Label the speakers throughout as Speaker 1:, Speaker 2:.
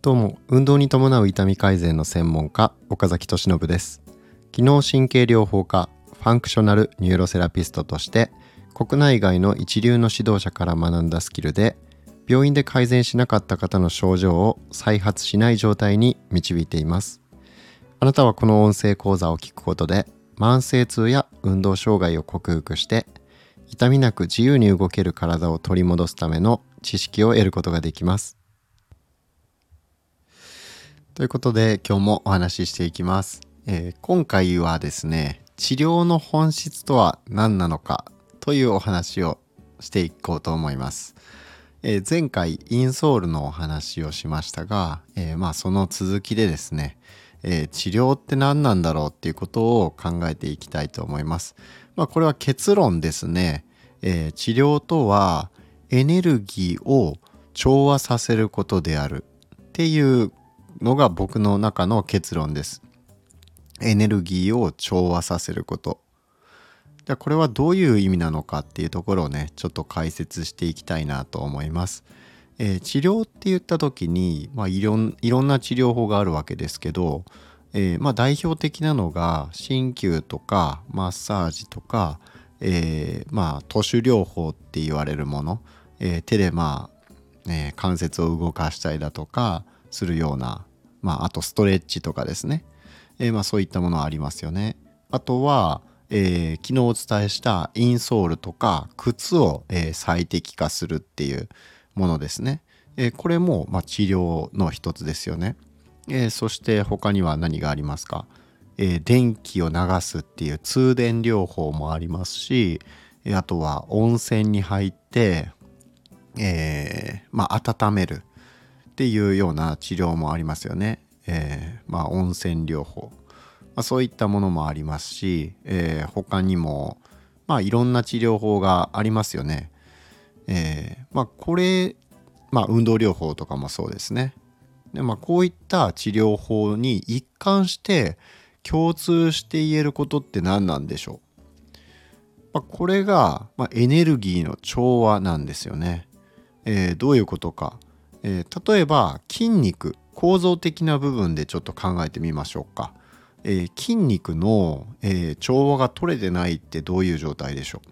Speaker 1: どうも運動に伴う痛み改善の専門家岡崎俊信です。機能神経療法家 functional neuro therapist として国内外の一流の指導者から学んだスキルで病院で改善しなかった方の症状を再発しない状態に導いています。あなたはこの音声講座を聞くことで慢性痛や運動障害を克服して痛みなく自由に動ける体を取り戻すための知識を得ることができます。ということで今日もお話ししていきます、えー、今回はですね治療の本質とは何なのかというお話をしていこうと思います、えー、前回インソールのお話をしましたが、えー、まあその続きでですね、え治療って何なんだろうっていうことを考えていきたいと思います。まあこれは結論ですね、え治療とはエネルギーを調和させることであるっていうのが僕の中の結論です。エネルギーを調和させること。じゃこれはどういう意味なのかっていうところをねちょっと解説していきたいなと思います。えー、治療って言った時に、まあ、いろんいろんな治療法があるわけですけど、えー、まあ、代表的なのが鍼灸とかマッサージとか、えー、まあ都市療法って言われるもの、え手でまあ、え関節を動かしたりだとかするようなまあ、あとストレッチとかですね、え、まあ、そういったものありますよね。あとは、え、昨日お伝えしたインソールとか靴を、え、最適化するっていうものですね。えこれも、ま、治療の一つですよね。えそして他には何がありますか、え電気を流すっていう通電療法もありますし、えあとは温泉に入って、えまあ、温めるっていうような治療もありますよね。え、まあ温泉療法、まあ、そういったものもありますし、えー、他にもまあいろんな治療法がありますよね。え、まあこれまあ運動療法とかもそうですね。でまあこういった治療法に一貫して共通して言えることって何なんでしょう、まあ、これが、まあ、エネルギーの調和なんですよね。えー、どういうことか。えー、例えば筋肉構造的な部分でちょっと考えてみましょうか、えー、筋肉の、えー、調和が取れてないってどういう状態でしょう、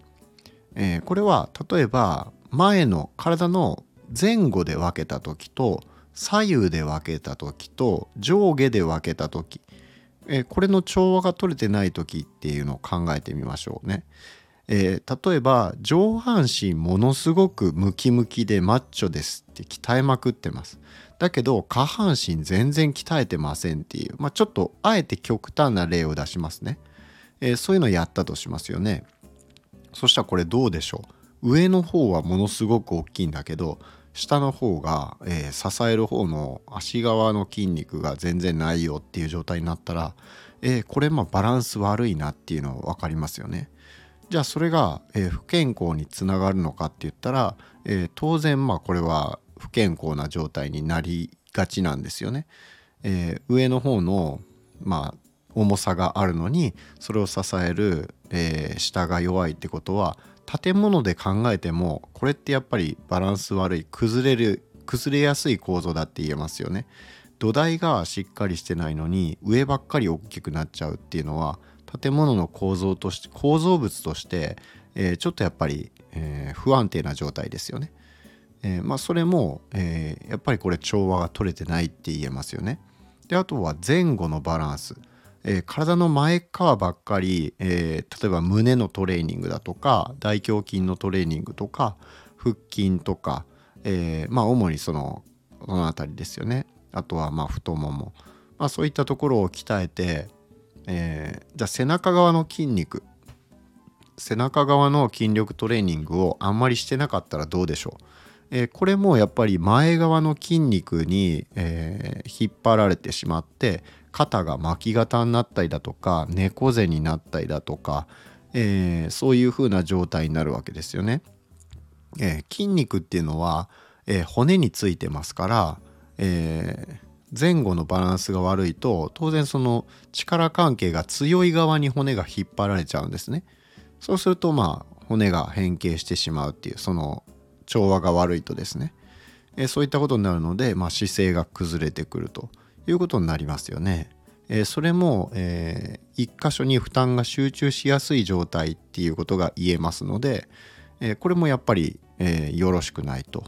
Speaker 1: えこれは例えば前の体の前後で分けた時と左右で分けた時と上下で分けた時、えこれの調和が取れてない時っていうのを考えてみましょうね。えー、例えば上半身ものすごくムキムキでマッチョですって鍛えまくってます。だけど下半身全然鍛えてませんっていう、まあ、ちょっとあえて極端な例を出しますね、えー、そういうのやったとしますよね。そしたらこれどうでしょう？上の方はものすごく大きいんだけど下の方が、えー、支える方の足側の筋肉が全然ないよっていう状態になったら、えー、これまあバランス悪いなっていうの分かりますよね。じゃあそれが、えー、不健康につながるのかって言ったら、えー、当然まあこれは不健康な状態になりがちなんですよね。えー、上の方のまあ重さがあるのにそれを支える、えー、下が弱いってことは建物で考えてもこれってやっぱりバランス悪い崩れる崩れやすい構造だって言えますよね。土台がしっかりしてないのに上ばっかり大きくなっちゃうっていうのは建物の構造として構造物として、えー、ちょっとやっぱり、えー、不安定な状態ですよね。えー、まあ、それも、えやっぱりこれ調和が取れてないって言えますよね。であとは前後のバランス。え体の前側ばっかり、え例えば胸のトレーニングだとか大胸筋のトレーニングとか腹筋とか、えまあ主にそのこの辺りですよね。あとはまあ太もも。まあ、そういったところを鍛えて、え、じゃあ背中側の筋肉背中側の筋力トレーニングをあんまりしてなかったらどうでしょう、え、これもやっぱり前側の筋肉に、えー、引っ張られてしまって肩が巻き肩になったりだとか猫背になったりだとか、えー、そういう風な状態になるわけですよね。え筋肉っていうのは、え骨についてますから、え前後のバランスが悪いと当然その力関係が強い側に骨が引っ張られちゃうんですね。そうするとまあ骨が変形してしまうっていうその調和が悪いとですね、え、そういったことになるので、まあ、姿勢が崩れてくるということになりますよね。えー、それも、えー、一箇所に負担が集中しやすい状態っていうことが言えますので、えー、これもやっぱり、えよろしくないと。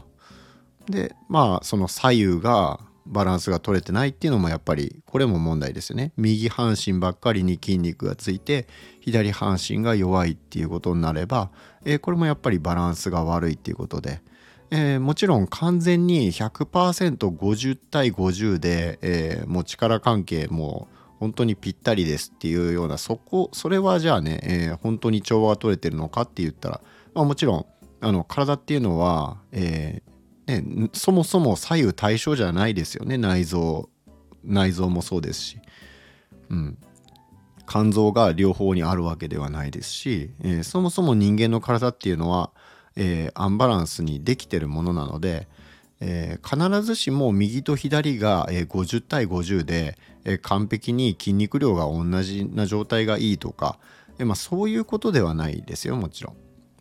Speaker 1: でまあその左右がバランスが取れてないっていうのもやっぱりこれも問題ですよね。右半身ばっかりに筋肉がついて左半身が弱いっていうことになれば、え、これもやっぱりバランスが悪いっていうことで、えー、もちろん完全に 100%50 対50で、えー、もう力関係も本当にぴったりですっていうようなそこそれはじゃあね、えー、本当に調和が取れてるのかって言ったら、まあ、もちろんあの体っていうのは、えーね、そもそも左右対称じゃないですよね。内臓内臓もそうですし、うん、肝臓が両方にあるわけではないですし、えー、そもそも人間の体っていうのはえー、アンバランスにできてるものなので、えー、必ずしも右と左が、えー、50対50で、えー、完璧に筋肉量が同じな状態がいいとか、えまあ、そういうことではないですよもちろん。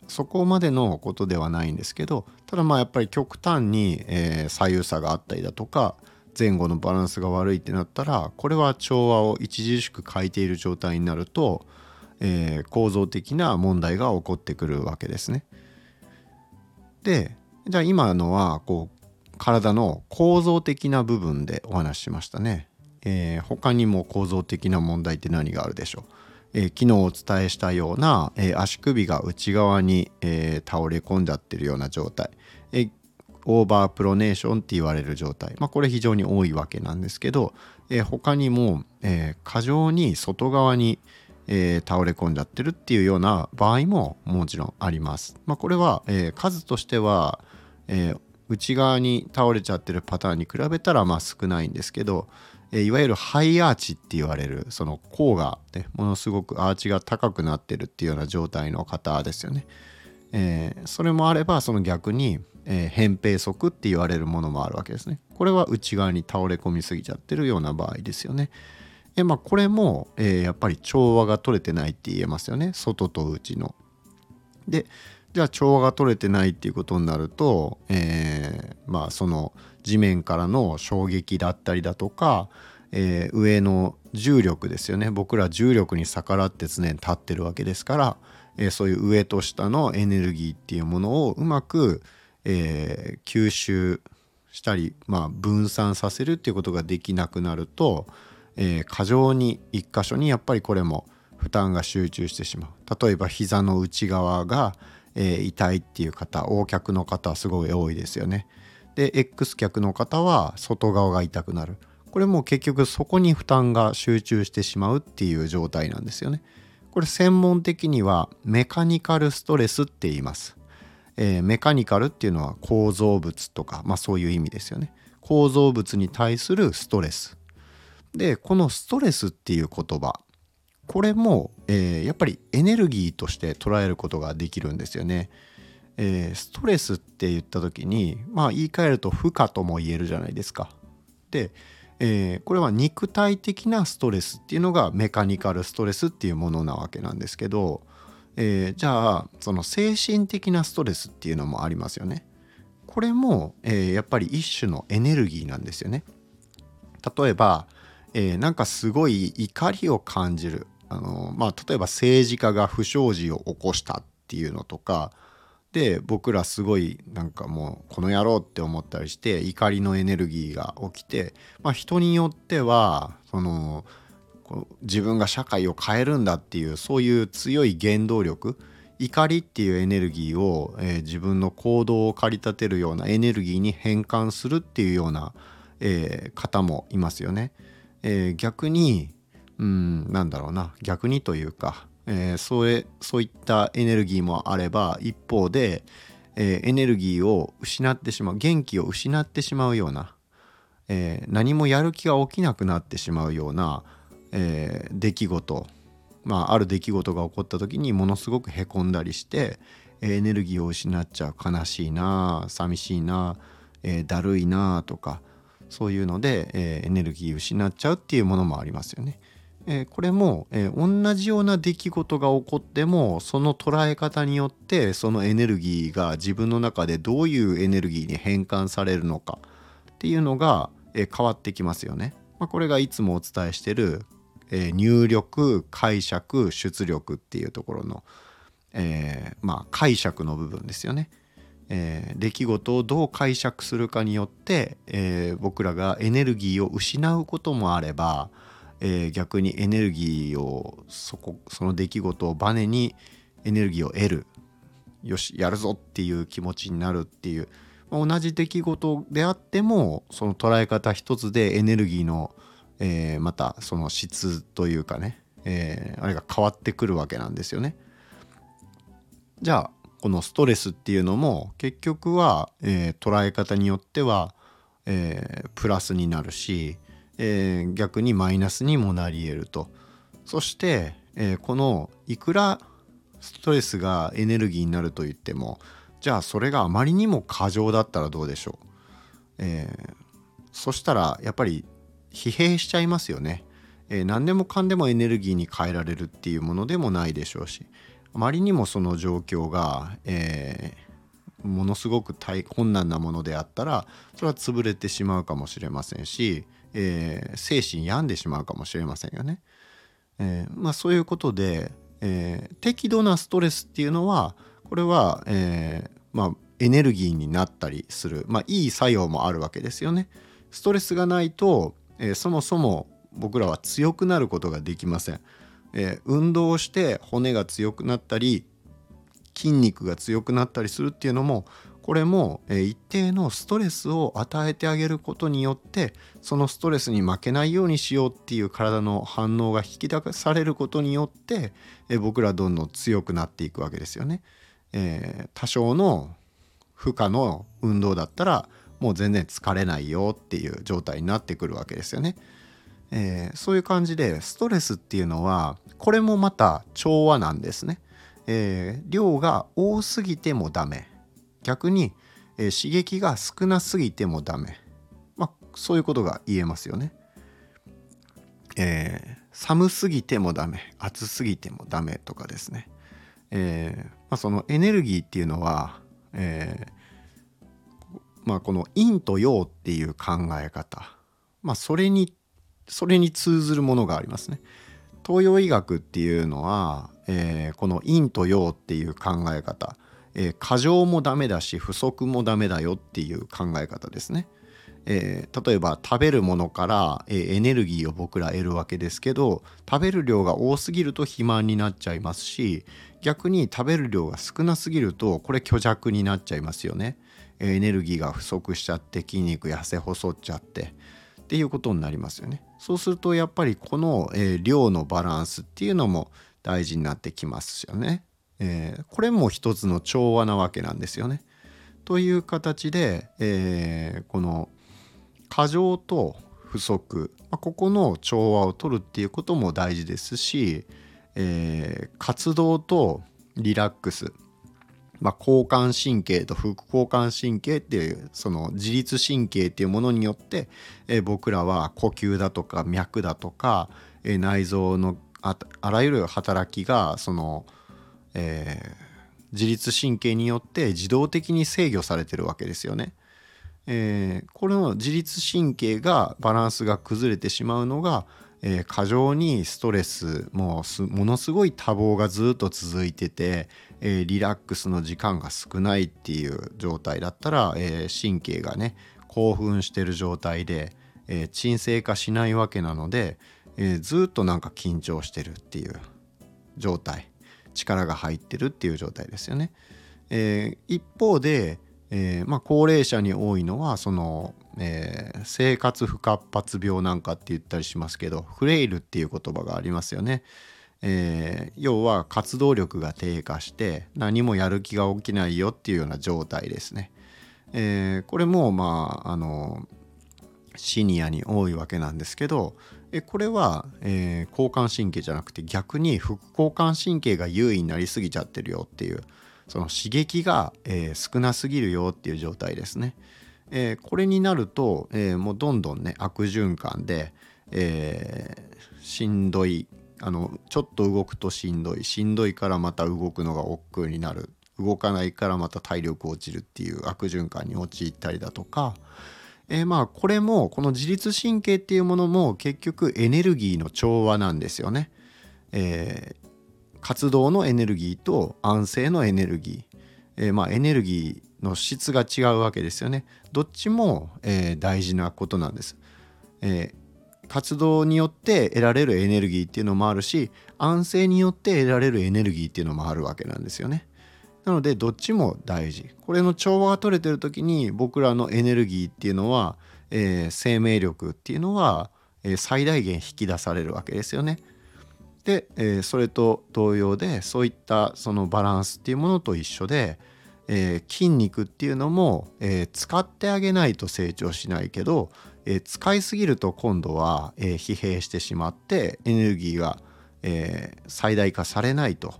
Speaker 1: そこまでのことではないんですけどただまあやっぱり極端に、え左右差があったりだとか前後のバランスが悪いってなったらこれは調和を著しく変えている状態になると、え構造的な問題が起こってくるわけですね。でじゃあ今のはこう体の構造的な部分でお話ししましたね。えー、他にも構造的な問題って何があるでしょう、えー、昨日お伝えしたような、えー、足首が内側に、え倒れ込んじゃってるような状態、えオーバープロネーションって言われる状態、まあ、これ非常に多いわけなんですけど、え他にも、え過剰に外側に、えー、倒れ込んじゃってるっていうような場合ももちろんあります。まあ、これは、えー、数としては、えー、内側に倒れちゃってるパターンに比べたらまあ少ないんですけど、えいわゆるハイアーチって言われるその甲が、ね、ものすごくアーチが高くなってるっていうような状態の方ですよね。えそれもあればその逆に、え扁平足って言われるものもあるわけですね。これは内側に倒れ込みすぎちゃってるような場合ですよね。でまあこれも、えー、やっぱり調和が取れてないって言えますよね外と内の。でじゃあ調和が取れてないっていうことになると、えー、まあその地面からの衝撃だったりだとか、えー、上の重力ですよね僕ら重力に逆らって常に立ってるわけですから、えー、そういう上と下のエネルギーっていうものをうまく、えー、吸収したり、まあ、分散させるっていうことができなくなると、えー、過剰に一箇所にやっぱりこれも負担が集中してしまう。例えば膝の内側が、えー、痛いっていう方 O 脚の方はすごい多いですよね。で X 脚の方は外側が痛くなる。これも結局そこに負担が集中してしまうっていう状態なんですよね。これ専門的にはメカニカルストレスって言います、えー、メカニカルっていうのは構造物とかまあそういう意味ですよね。構造物に対するストレス。でこのストレスっていう言葉これも、えー、やっぱりエネルギーとして捉えることができるんですよね。えー、ストレスって言った時にまあ言い換えると負荷とも言えるじゃないですか。で、えー、これは肉体的なストレスっていうのがメカニカルストレスっていうものなわけなんですけど、えー、じゃあその精神的なストレスっていうのもありますよね。これも、えー、やっぱり一種のエネルギーなんですよね。例えば、えー、なんかすごい怒りを感じるあの、まあ、例えば政治家が不祥事を起こしたっていうのとかで僕らすごいなんかもうこの野郎って思ったりして怒りのエネルギーが起きて、まあ、人によってはその自分が社会を変えるんだっていうそういう強い原動力怒りっていうエネルギーを、えー、自分の行動を駆り立てるようなエネルギーに変換するっていうような、えー、方もいますよね。えー、逆にうんなんだろうな。逆にというか、えー、それそういったエネルギーもあれば一方で、えー、エネルギーを失ってしまう元気を失ってしまうような、え、何もやる気が起きなくなってしまうような、え、出来事まあある出来事が起こった時にものすごくへこんだりしてエネルギーを失っちゃう。悲しいな寂しいな、えー、だるいなとかそういうので、えー、エネルギー失っちゃうっていうものもありますよね。えー、これも、えー、同じような出来事が起こってもその捉え方によってそのエネルギーが自分の中でどういうエネルギーに変換されるのかっていうのが、え、変わってきますよね。まあ、これがいつもお伝えしてる、え入力解釈出力っていうところの、えまあ、解釈の部分ですよね。えー、出来事をどう解釈するかによって、えー、僕らがエネルギーを失うこともあれば、えー、逆にエネルギーをそこその出来事をバネにエネルギーを得るよしやるぞっていう気持ちになるっていう、同じ出来事であってもその捉え方一つでエネルギーの、えー、またその質というかね、えー、あれが変わってくるわけなんですよね。じゃあこのストレスっていうのも結局は、えー、捉え方によっては、えー、プラスになるし、えー、逆にマイナスにもなり得ると。そして、えー、このいくらストレスがエネルギーになると言ってもじゃあそれがあまりにも過剰だったらどうでしょう、えー、そしたらやっぱり疲弊しちゃいますよね、えー、何でもかんでもエネルギーに変えられるっていうものでもないでしょうしあまりにもその状況が、えー、ものすごく困難なものであったらそれは潰れてしまうかもしれませんしえー、精神病んでしまうかもしれませんよね。えー、まあ、そういうことで、え、適度なストレスっていうのはこれは、えまあ、エネルギーになったりする、まあ、いい作用もあるわけですよね。ストレスがないと、えそもそも僕らは強くなることができません。え運動をして骨が強くなったり筋肉が強くなったりするっていうのもこれも、え一定のストレスを与えてあげることによってそのストレスに負けないようにしようっていう体の反応が引き出されることによって、え僕らどんどん強くなっていくわけですよね。えー、多少の負荷の運動だったらもう全然疲れないよっていう状態になってくるわけですよね。えー、そういう感じでストレスっていうのはこれもまた調和なんですね。えー、量が多すぎてもダメ。逆に、えー、刺激が少なすぎてもダメ、まあ、そういうことが言えますよね。え、寒すぎてもダメ。暑すぎてもダメとかですね、えまあ、そのエネルギーっていうのは、えまあ、この陰と陽っていう考え方、まあ、それにそれに通ずるものがありますね。東洋医学っていうのは、えー、この陰と陽っていう考え方えー、過剰もダメだし不足もダメだよっていう考え方ですね。えー、例えば食べるものから、えー、エネルギーを僕ら得るわけですけど食べる量が多すぎると肥満になっちゃいますし逆に食べる量が少なすぎるとこれ虚弱になっちゃいますよね。エネルギーが不足しちゃって筋肉痩せ細っちゃってっていうことになりますよね。そうするとやっぱりこの、えー、量のバランスっていうのも大事になってきますよね。えー、これも一つの調和なわけなんですよね。という形で、えー、この過剰と不足、まあ、ここの調和を取るっていうことも大事ですし、えー、活動とリラックス、まあ、交感神経と副交感神経っていうその自律神経っていうものによって、え、僕らは呼吸だとか脈だとか、え、内臓のあらゆる働きがその、えー、自律神経によって自動的に制御されてるわけですよね。えー、これの自律神経がバランスが崩れてしまうのが、えー、過剰にストレスもうものすごい多忙がずっと続いてて、えー、リラックスの時間が少ないっていう状態だったら、え神経がね興奮してる状態で、え鎮静化しないわけなので、えずっとなんか緊張してるっていう状態力が入ってるっていう状態ですよね。え、一方で、えまあ、高齢者に多いのはその、えー、生活不活発病なんかって言ったりしますけどフレイルっていう言葉がありますよね。えー、要は活動力が低下して何もやる気が起きないよっていうような状態ですね。えー、これもまああのシニアに多いわけなんですけど、えこれは、えー、交感神経じゃなくて逆に副交感神経が優位になりすぎちゃってるよっていうその刺激が、えー、少なすぎるよっていう状態ですね。えー、これになると、えもうどんどんね悪循環で、えー、しんどいあのちょっと動くとしんどいしんどいからまた動くのが億劫になる動かないからまた体力落ちるっていう悪循環に陥ったりだとか、えー、まあこれもこの自律神経っていうものも結局エネルギーの調和なんですよね。えー、活動のエネルギーと安静のエネルギー、えー、まあエネルギーの質が違うわけですよね。どっちも、えー、大事なことなんです。えー、活動によって得られるエネルギーっていうのもあるし安静によって得られるエネルギーっていうのもあるわけなんですよね。なのでどっちも大事。これの調和が取れてる時に僕らのエネルギーっていうのは、えー、生命力っていうのは、えー、最大限引き出されるわけですよね。で、えー、それと同様でそういったそのバランスっていうものと一緒で、えー、筋肉っていうのも、えー、使ってあげないと成長しないけど、えー、使いすぎると今度は、え疲弊してしまってエネルギーが、え最大化されないと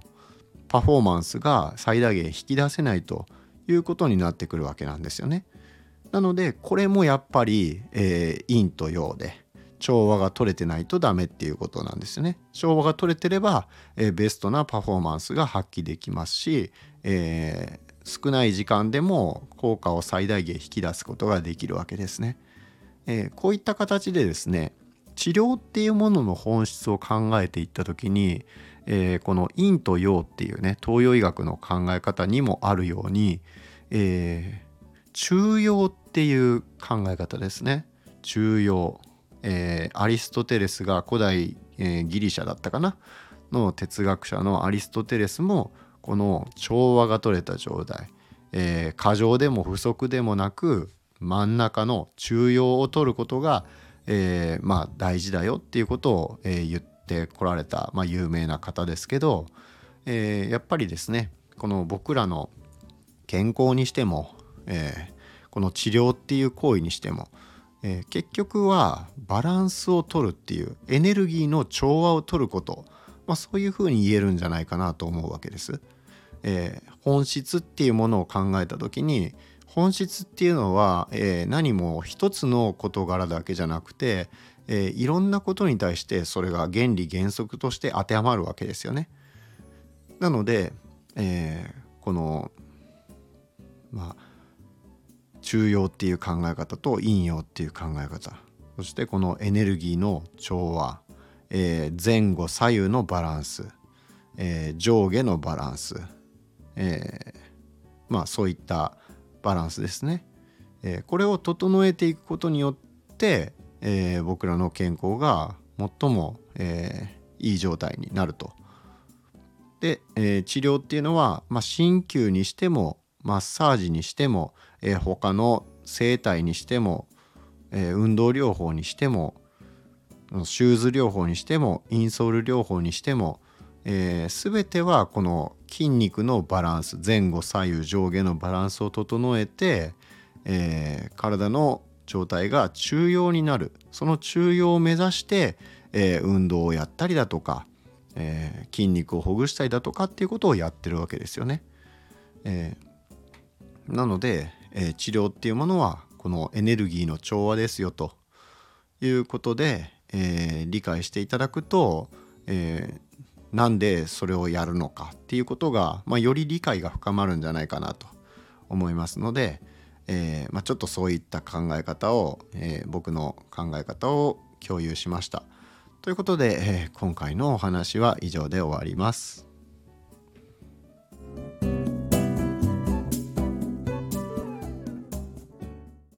Speaker 1: パフォーマンスが最大限引き出せないということになってくるわけなんですよね。なのでこれもやっぱり、え陰と陽で調和が取れてないとダメっていうことなんですよね。調和が取れてれば、えベストなパフォーマンスが発揮できますし、えー少ない時間でも効果を最大限引き出すことができるわけですね。えー、こういった形でですね治療っていうものの本質を考えていった時に、えー、この陰と陽っていうね東洋医学の考え方にもあるように、えー、中庸っていう考え方ですね中庸、えー、アリストテレスが古代、え、ギリシャだったかな？の哲学者のアリストテレスもこの調和が取れた状態、えー、過剰でも不足でもなく真ん中の中庸を取ることが、えー、まあ大事だよっていうことを、えー、言ってこられた、まあ、有名な方ですけど、えー、やっぱりですねこの僕らの健康にしても、えー、この治療っていう行為にしても、えー、結局はバランスを取るっていうエネルギーの調和を取ること、まあ、そういうふうに言えるんじゃないかなと思うわけです。えー、本質っていうものを考えた時に本質っていうのは、えー、何も一つの事柄だけじゃなくて、えー、いろんなことに対してそれが原理原則として当てはまるわけですよね。なので、えー、このまあ中庸っていう考え方と陰陽っていう考え方。そしてこのエネルギーの調和、えー、前後左右のバランス、えー、上下のバランス。えー、まあそういったバランスですね、えー、これを整えていくことによって、えー、僕らの健康が最も、えいい状態になると。で、え治療っていうのは、まあ、鍼灸にしてもマッサージにしても、え他の整体にしても、え運動療法にしてもシューズ療法にしてもインソール療法にしても、えー、全てはこの筋肉のバランス前後左右上下のバランスを整えて、えー、体の状態が中庸になるその中庸を目指して、えー、運動をやったりだとか、えー、筋肉をほぐしたりだとかっていうことをやってるわけですよね。えー、なので、え治療っていうものはこのエネルギーの調和ですよということで、え理解していただくと、えなんでそれをやるのかっていうことが、まあ、より理解が深まるんじゃないかなと思いますので、えー、まあ、ちょっとそういった考え方を、えー、僕の考え方を共有しました。ということで、えー、今回のお話は以上で終わります。